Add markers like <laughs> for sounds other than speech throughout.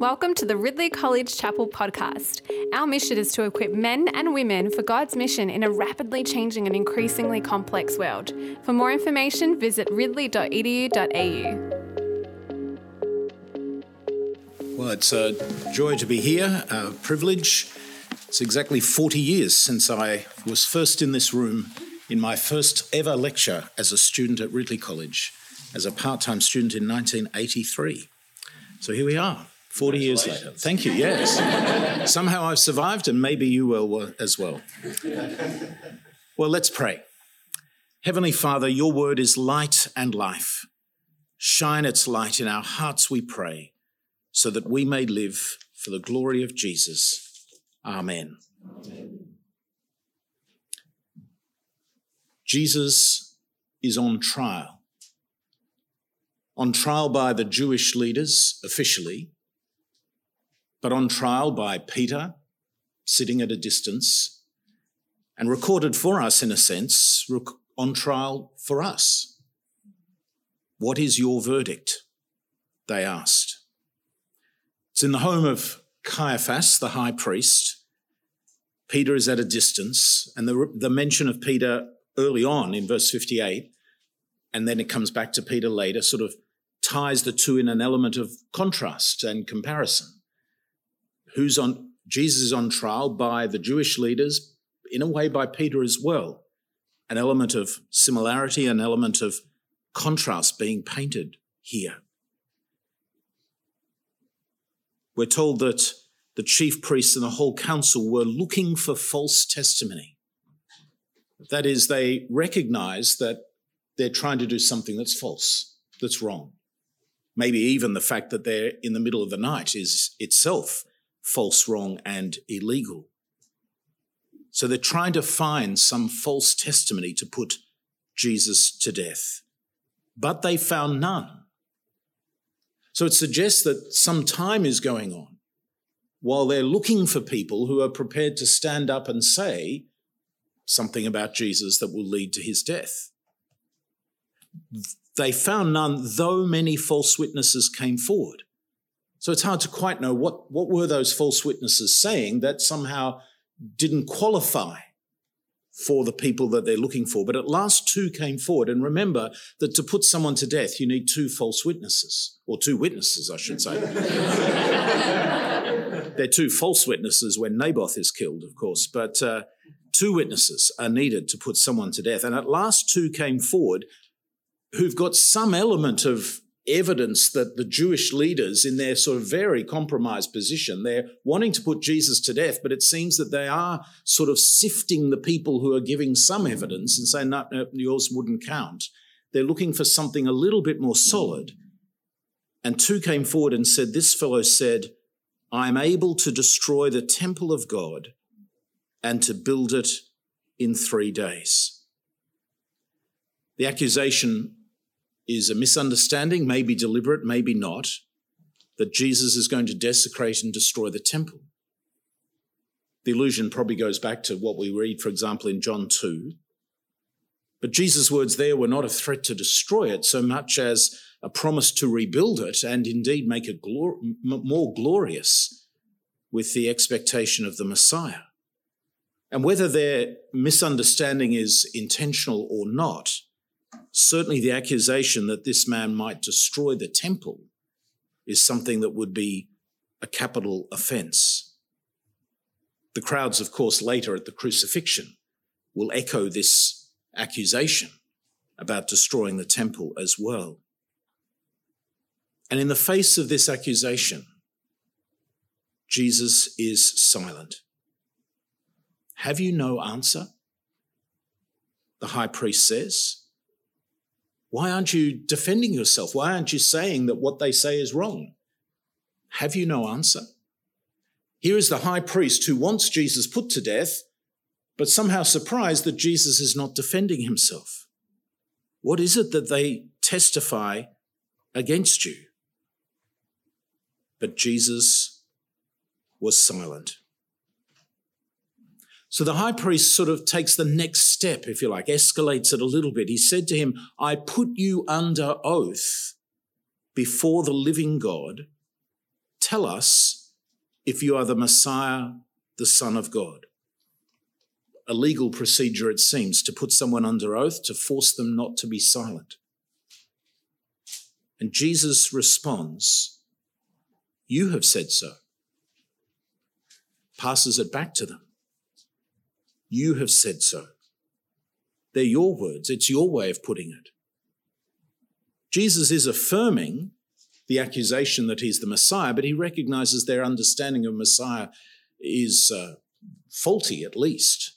Welcome to the Ridley College Chapel podcast. Our mission is to equip men and women for God's mission in a rapidly changing and increasingly complex world. For more information, visit ridley.edu.au. Well, it's a joy to be here, a privilege. It's exactly 40 years since I was first in this room in my first ever lecture as a student at Ridley College, as a part time student in 1983. So here we are. 40 years later. Thank you, yes. Somehow I've survived, and maybe you will uh, as well. Well, let's pray. Heavenly Father, your word is light and life. Shine its light in our hearts, we pray, so that we may live for the glory of Jesus. Amen. Amen. Jesus is on trial. On trial by the Jewish leaders officially, but on trial by Peter, sitting at a distance, and recorded for us, in a sense, on trial for us. What is your verdict? They asked. It's in the home of Caiaphas, the high priest. Peter is at a distance, and the, the mention of Peter early on in verse 58, and then it comes back to Peter later, sort of ties the two in an element of contrast and comparison who's on Jesus is on trial by the Jewish leaders, in a way by Peter as well. An element of similarity, an element of contrast being painted here. We're told that the chief priests and the whole council were looking for false testimony. That is, they recognize that they're trying to do something that's false, that's wrong. Maybe even the fact that they're in the middle of the night is itself false, wrong, and illegal. So they're trying to find some false testimony to put Jesus to death, but they found none. So it suggests that some time is going on while they're looking for people who are prepared to stand up and say something about Jesus that will lead to his death. They found none, though many false witnesses came forward. So it's hard to quite know what, what were those false witnesses saying that somehow didn't qualify for the people that they're looking for. But at last, two came forward. And remember that to put someone to death, you need two false witnesses, or two witnesses, I should say. <laughs> They're two false witnesses when Naboth is killed, of course, but uh, two witnesses are needed to put someone to death. And at last, two came forward who've got some element of evidence that the Jewish leaders, in their sort of very compromised position, they're wanting to put Jesus to death, but it seems that they are sort of sifting the people who are giving some evidence and saying, no, no, yours wouldn't count. They're looking for something a little bit more solid. And two came forward and said, This fellow said, I am able to destroy the temple of God and to build it in three days. The accusation is a misunderstanding, maybe deliberate, maybe not, that Jesus is going to desecrate and destroy the temple. The illusion probably goes back to what we read, for example, in John 2. But Jesus' words there were not a threat to destroy it so much as a promise to rebuild it and indeed make it glor- more glorious with the expectation of the Messiah. And whether their misunderstanding is intentional or not, certainly the accusation that this man might destroy the temple is something that would be a capital offense. The crowds, of course, later at the crucifixion will echo this accusation about destroying the temple as well. And in the face of this accusation, Jesus is silent. Have you no answer? The high priest says. Why aren't you defending yourself? Why aren't you saying that what they say is wrong? Have you no answer? Here is the high priest who wants Jesus put to death, but somehow surprised that Jesus is not defending himself. What is it that they testify against you? But Jesus was silent. So the high priest sort of takes the next step, if you like, escalates it a little bit. He said to him, I put you under oath before the living God. Tell us if you are the Messiah, the Son of God. A legal procedure, it seems, to put someone under oath to force them not to be silent. And Jesus responds, You have said so. Passes it back to them. You have said so. They're your words. It's your way of putting it. Jesus is affirming the accusation that he's the Messiah, but he recognizes their understanding of Messiah is uh, faulty, at least,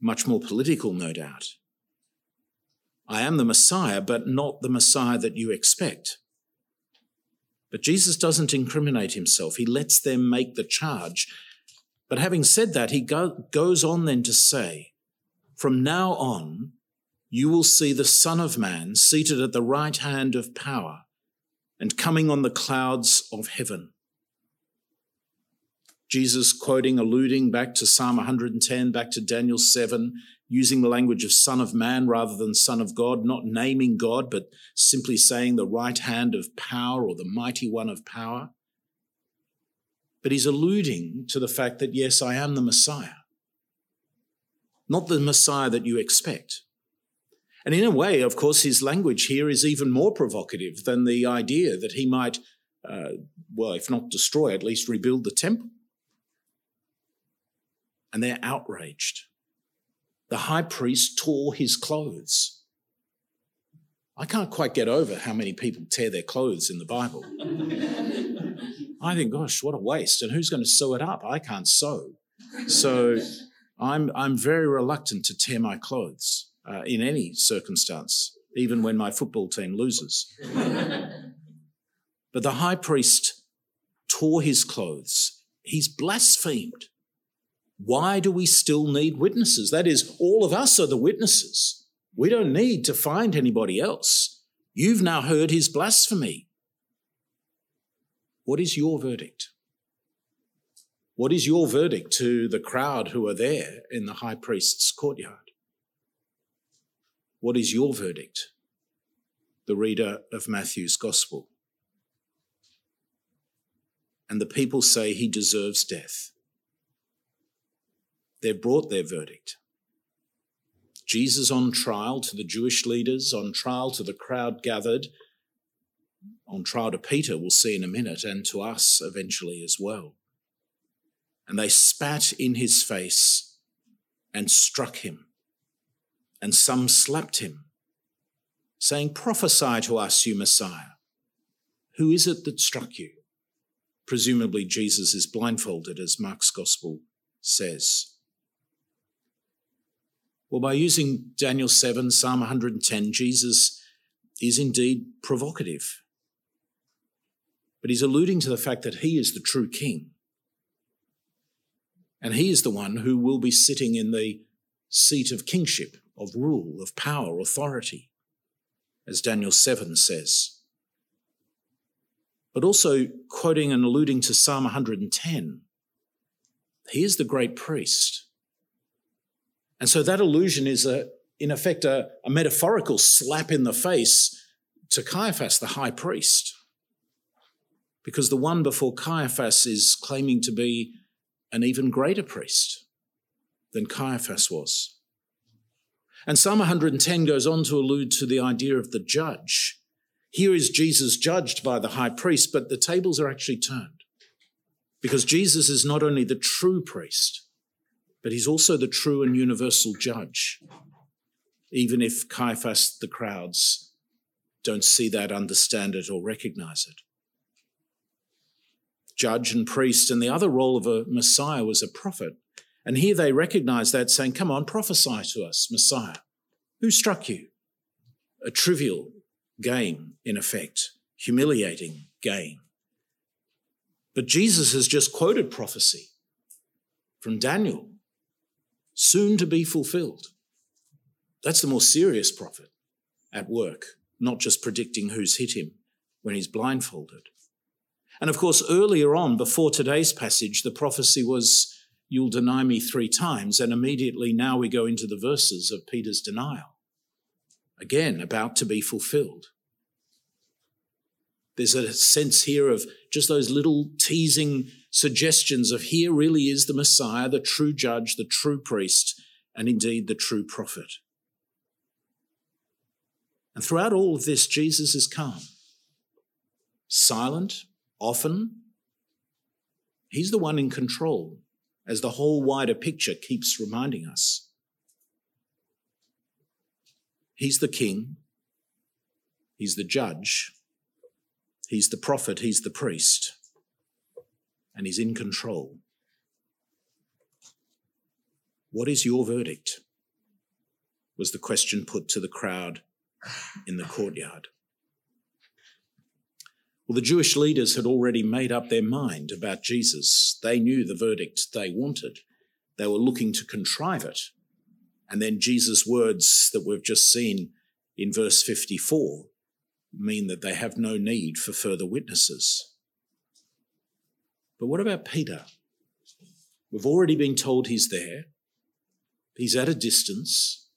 much more political, no doubt. I am the Messiah, but not the Messiah that you expect. But Jesus doesn't incriminate himself. He lets them make the charge. But having said that, he go- goes on then to say, From now on, you will see the Son of Man seated at the right hand of power and coming on the clouds of heaven. Jesus quoting, alluding back to Psalm 110, back to Daniel 7, using the language of Son of Man rather than Son of God, not naming God, but simply saying the right hand of power or the mighty one of power. But he's alluding to the fact that, yes, I am the Messiah, not the Messiah that you expect. And in a way, of course, his language here is even more provocative than the idea that he might, uh, well, if not destroy, at least rebuild the temple. And they're outraged. The high priest tore his clothes. I can't quite get over how many people tear their clothes in the Bible. <laughs> I think, gosh, what a waste. And who's going to sew it up? I can't sew. So I'm, I'm very reluctant to tear my clothes uh, in any circumstance, even when my football team loses. but the high priest tore his clothes. He's blasphemed. Why do we still need witnesses? That is, all of us are the witnesses. We don't need to find anybody else. You've now heard his blasphemy. What is your verdict? What is your verdict to the crowd who are there in the high priest's courtyard? What is your verdict? The reader of Matthew's Gospel. And the people say he deserves death. They've brought their verdict. Jesus on trial to the Jewish leaders, on trial to the crowd gathered, on trial to Peter, we'll see in a minute, and to us eventually as well. And they spat in his face and struck him and some slapped him, saying, Prophesy to us, you Messiah. Who is it that struck you? Presumably, Jesus is blindfolded, as Mark's Gospel says. Well, by using Daniel 7, Psalm 110, Jesus is indeed provocative. But he's alluding to the fact that he is the true king. And he is the one who will be sitting in the seat of kingship of rule, of power, authority, as Daniel 7 says. But also quoting and alluding to Psalm 110, he is the great priest. And so that allusion is, a, in effect, a, a metaphorical slap in the face to Caiaphas, the high priest. Because the one before Caiaphas is claiming to be an even greater priest than Caiaphas was. And Psalm 110 goes on to allude to the idea of the judge. Here is Jesus judged by the high priest, but the tables are actually turned. Because Jesus is not only the true priest, but he's also the true and universal judge. Even if Caiaphas, the crowds, don't see that, understand it, or recognize it. Judge and priest, and the other role of a Messiah was a prophet. And here they recognize that, saying, Come on, prophesy to us, Messiah. Who struck you? A trivial game, in effect, humiliating game. But Jesus has just quoted prophecy from Daniel, soon to be fulfilled. That's the more serious prophet at work, not just predicting who's hit him when he's blindfolded. And of course, earlier on, before today's passage, the prophecy was You'll deny me three times. And immediately now we go into the verses of Peter's denial. Again, about to be fulfilled. There's a sense here of just those little teasing suggestions of here really is the Messiah, the true judge, the true priest, and indeed the true prophet. And throughout all of this, Jesus is calm, silent, often. He's the one in control, as the whole wider picture keeps reminding us. He's the king, he's the judge, he's the prophet, he's the priest, and he's in control. What is your verdict? was the question put to the crowd in the courtyard. Well, the Jewish leaders had already made up their mind about Jesus. They knew the verdict they wanted. They were looking to contrive it. And then Jesus' words that we've just seen in verse 54 mean that they have no need for further witnesses. But what about Peter? We've already been told he's there. He's at a distance.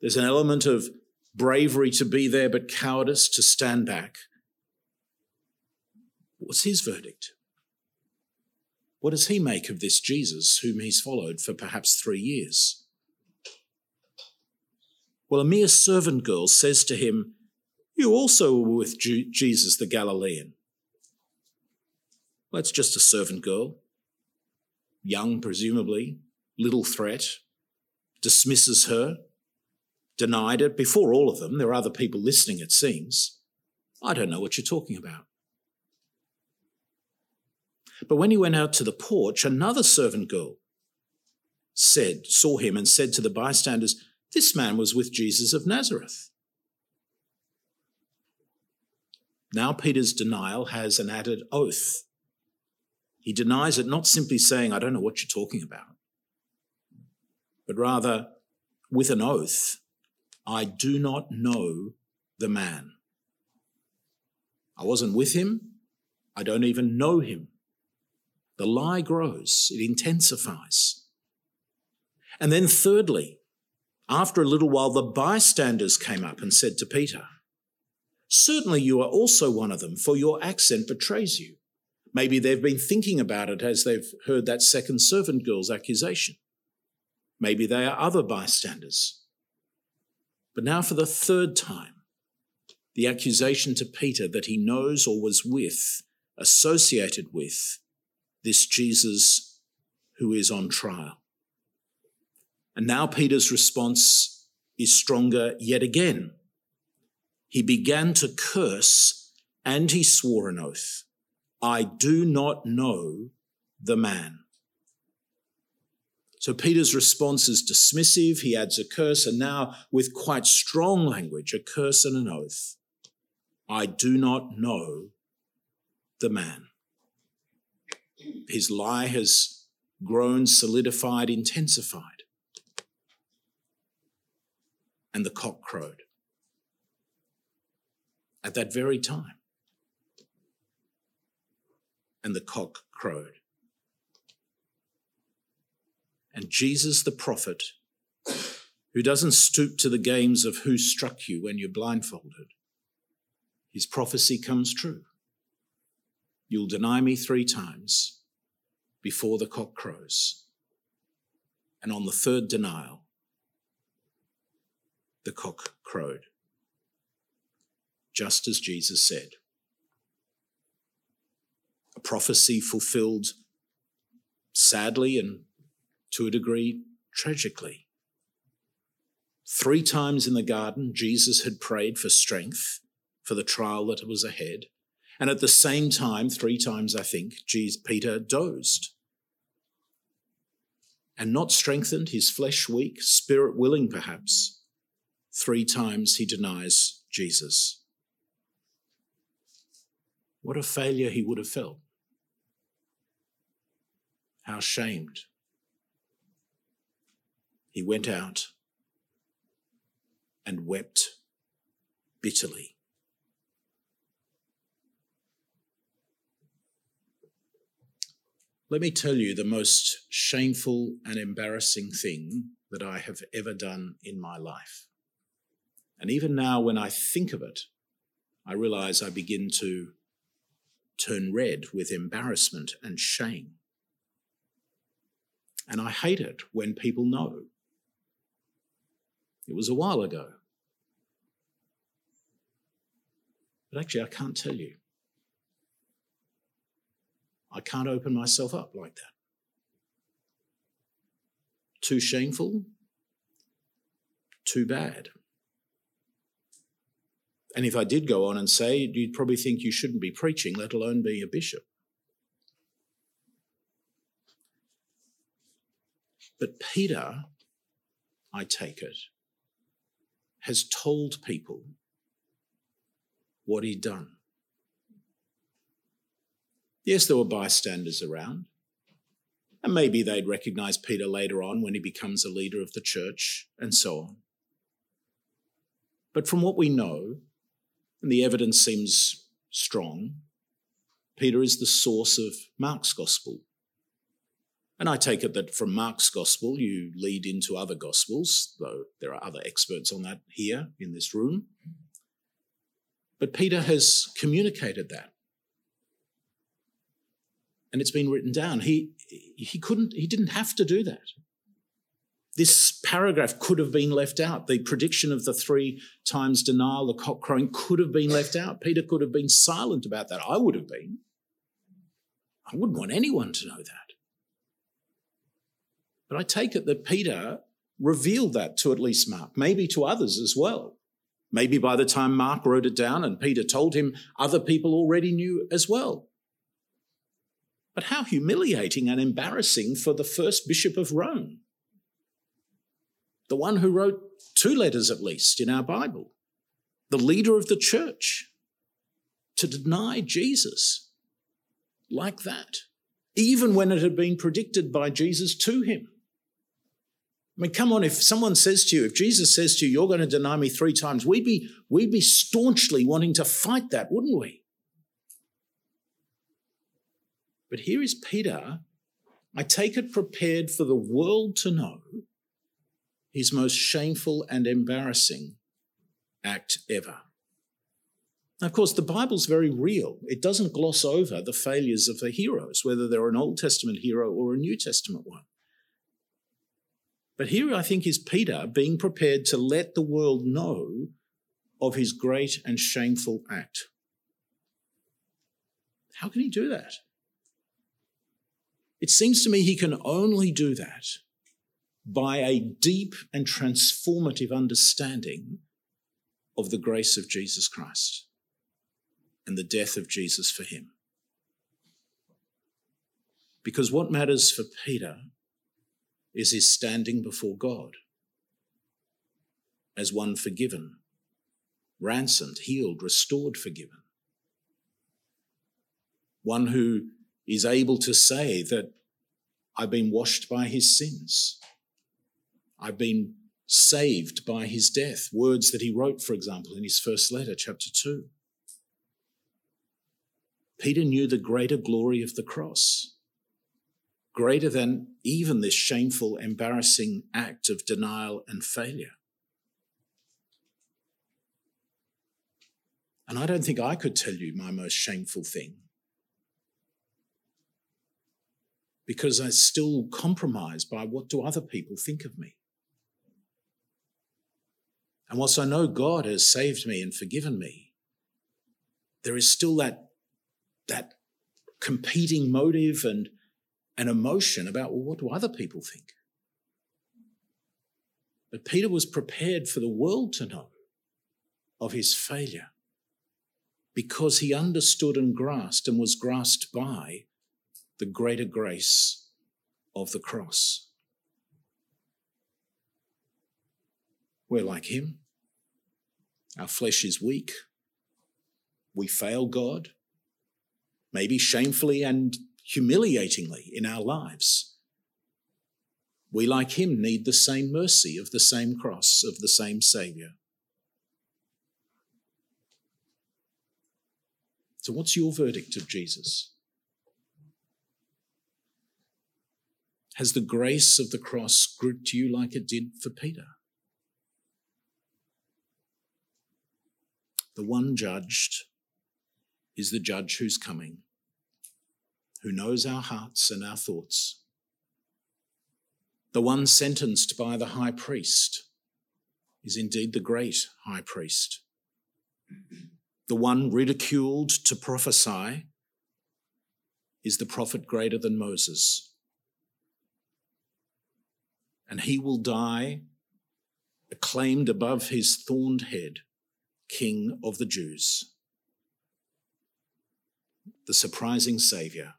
There's an element of bravery to be there, but cowardice to stand back. What's his verdict? What does he make of this Jesus whom he's followed for perhaps three years? Well, a mere servant girl says to him, You also were with Jesus the Galilean. Well, it's just a servant girl, young, presumably, little threat, dismisses her, denied it before all of them. There are other people listening, it seems. I don't know what you're talking about. But when he went out to the porch, another servant girl said, saw him and said to the bystanders, This man was with Jesus of Nazareth. Now Peter's denial has an added oath. He denies it not simply saying, I don't know what you're talking about, but rather with an oath, I do not know the man. I wasn't with him. I don't even know him. The lie grows, it intensifies. And then, thirdly, after a little while, the bystanders came up and said to Peter, Certainly you are also one of them, for your accent betrays you. Maybe they've been thinking about it as they've heard that second servant girl's accusation. Maybe they are other bystanders. But now, for the third time, the accusation to Peter that he knows or was with, associated with, this Jesus who is on trial. And now Peter's response is stronger yet again. He began to curse and he swore an oath I do not know the man. So Peter's response is dismissive. He adds a curse, and now with quite strong language, a curse and an oath. I do not know the man. His lie has grown, solidified, intensified. And the cock crowed. At that very time. And the cock crowed. And Jesus the prophet, who doesn't stoop to the games of who struck you when you're blindfolded, his prophecy comes true. You'll deny me three times before the cock crows. And on the third denial, the cock crowed, just as Jesus said. A prophecy fulfilled sadly and to a degree, tragically. Three times in the garden, Jesus had prayed for strength for the trial that was ahead. And at the same time, three times, I think, Jesus, Peter dozed. And not strengthened, his flesh weak, spirit willing perhaps, three times he denies Jesus. What a failure he would have felt. How shamed he went out and wept bitterly. Let me tell you the most shameful and embarrassing thing that I have ever done in my life. And even now, when I think of it, I realize I begin to turn red with embarrassment and shame. And I hate it when people know. It was a while ago. But actually, I can't tell you. I can't open myself up like that. Too shameful, too bad. And if I did go on and say, you'd probably think you shouldn't be preaching, let alone be a bishop. But Peter, I take it, has told people what he'd done. Yes, there were bystanders around. And maybe they'd recognize Peter later on when he becomes a leader of the church and so on. But from what we know, and the evidence seems strong, Peter is the source of Mark's gospel. And I take it that from Mark's gospel, you lead into other gospels, though there are other experts on that here in this room. But Peter has communicated that. And it's been written down. He, he couldn't, he didn't have to do that. This paragraph could have been left out. The prediction of the three times denial, the cock crowing, could have been left out. Peter could have been silent about that. I would have been. I wouldn't want anyone to know that. But I take it that Peter revealed that to at least Mark, maybe to others as well. Maybe by the time Mark wrote it down and Peter told him, other people already knew as well. But how humiliating and embarrassing for the first bishop of Rome the one who wrote two letters at least in our Bible, the leader of the church, to deny Jesus like that, even when it had been predicted by Jesus to him. I mean, come on, if someone says to you, if Jesus says to you, you're going to deny me three times, we'd be, we'd be staunchly wanting to fight that, wouldn't we? But here is Peter, I take it prepared for the world to know his most shameful and embarrassing act ever. Of course, the Bible's very real. It doesn't gloss over the failures of the heroes, whether they're an Old Testament hero or a New Testament one. But here I think is Peter being prepared to let the world know of his great and shameful act. How can he do that? It seems to me he can only do that by a deep and transformative understanding of the grace of Jesus Christ and the death of Jesus for him. Because what matters for Peter is his standing before God as one forgiven, ransomed, healed, restored, forgiven. One who is able to say that I've been washed by his sins. I've been saved by his death. Words that he wrote, for example, in his first letter, chapter 2. Peter knew the greater glory of the cross, greater than even this shameful, embarrassing act of denial and failure. And I don't think I could tell you my most shameful thing because I'm still compromised by what do other people think of me. And whilst I know God has saved me and forgiven me, there is still that, that competing motive and an emotion about, well, what do other people think? But Peter was prepared for the world to know of his failure because he understood and grasped and was grasped by the greater grace of the cross. We're like him. Our flesh is weak. We fail God, maybe shamefully and humiliatingly in our lives. We, like him, need the same mercy of the same cross, of the same Saviour. So, what's your verdict of Jesus? Has the grace of the cross gripped you like it did for Peter? The one judged is the judge who's coming. who knows our hearts and our thoughts, the one sentenced by the high priest is indeed the great high priest. The one ridiculed to prophesy is the prophet greater than Moses. And he will die acclaimed above his thorned head, King of the Jews. The surprising Saviour,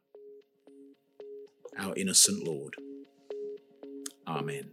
our innocent Lord. Amen.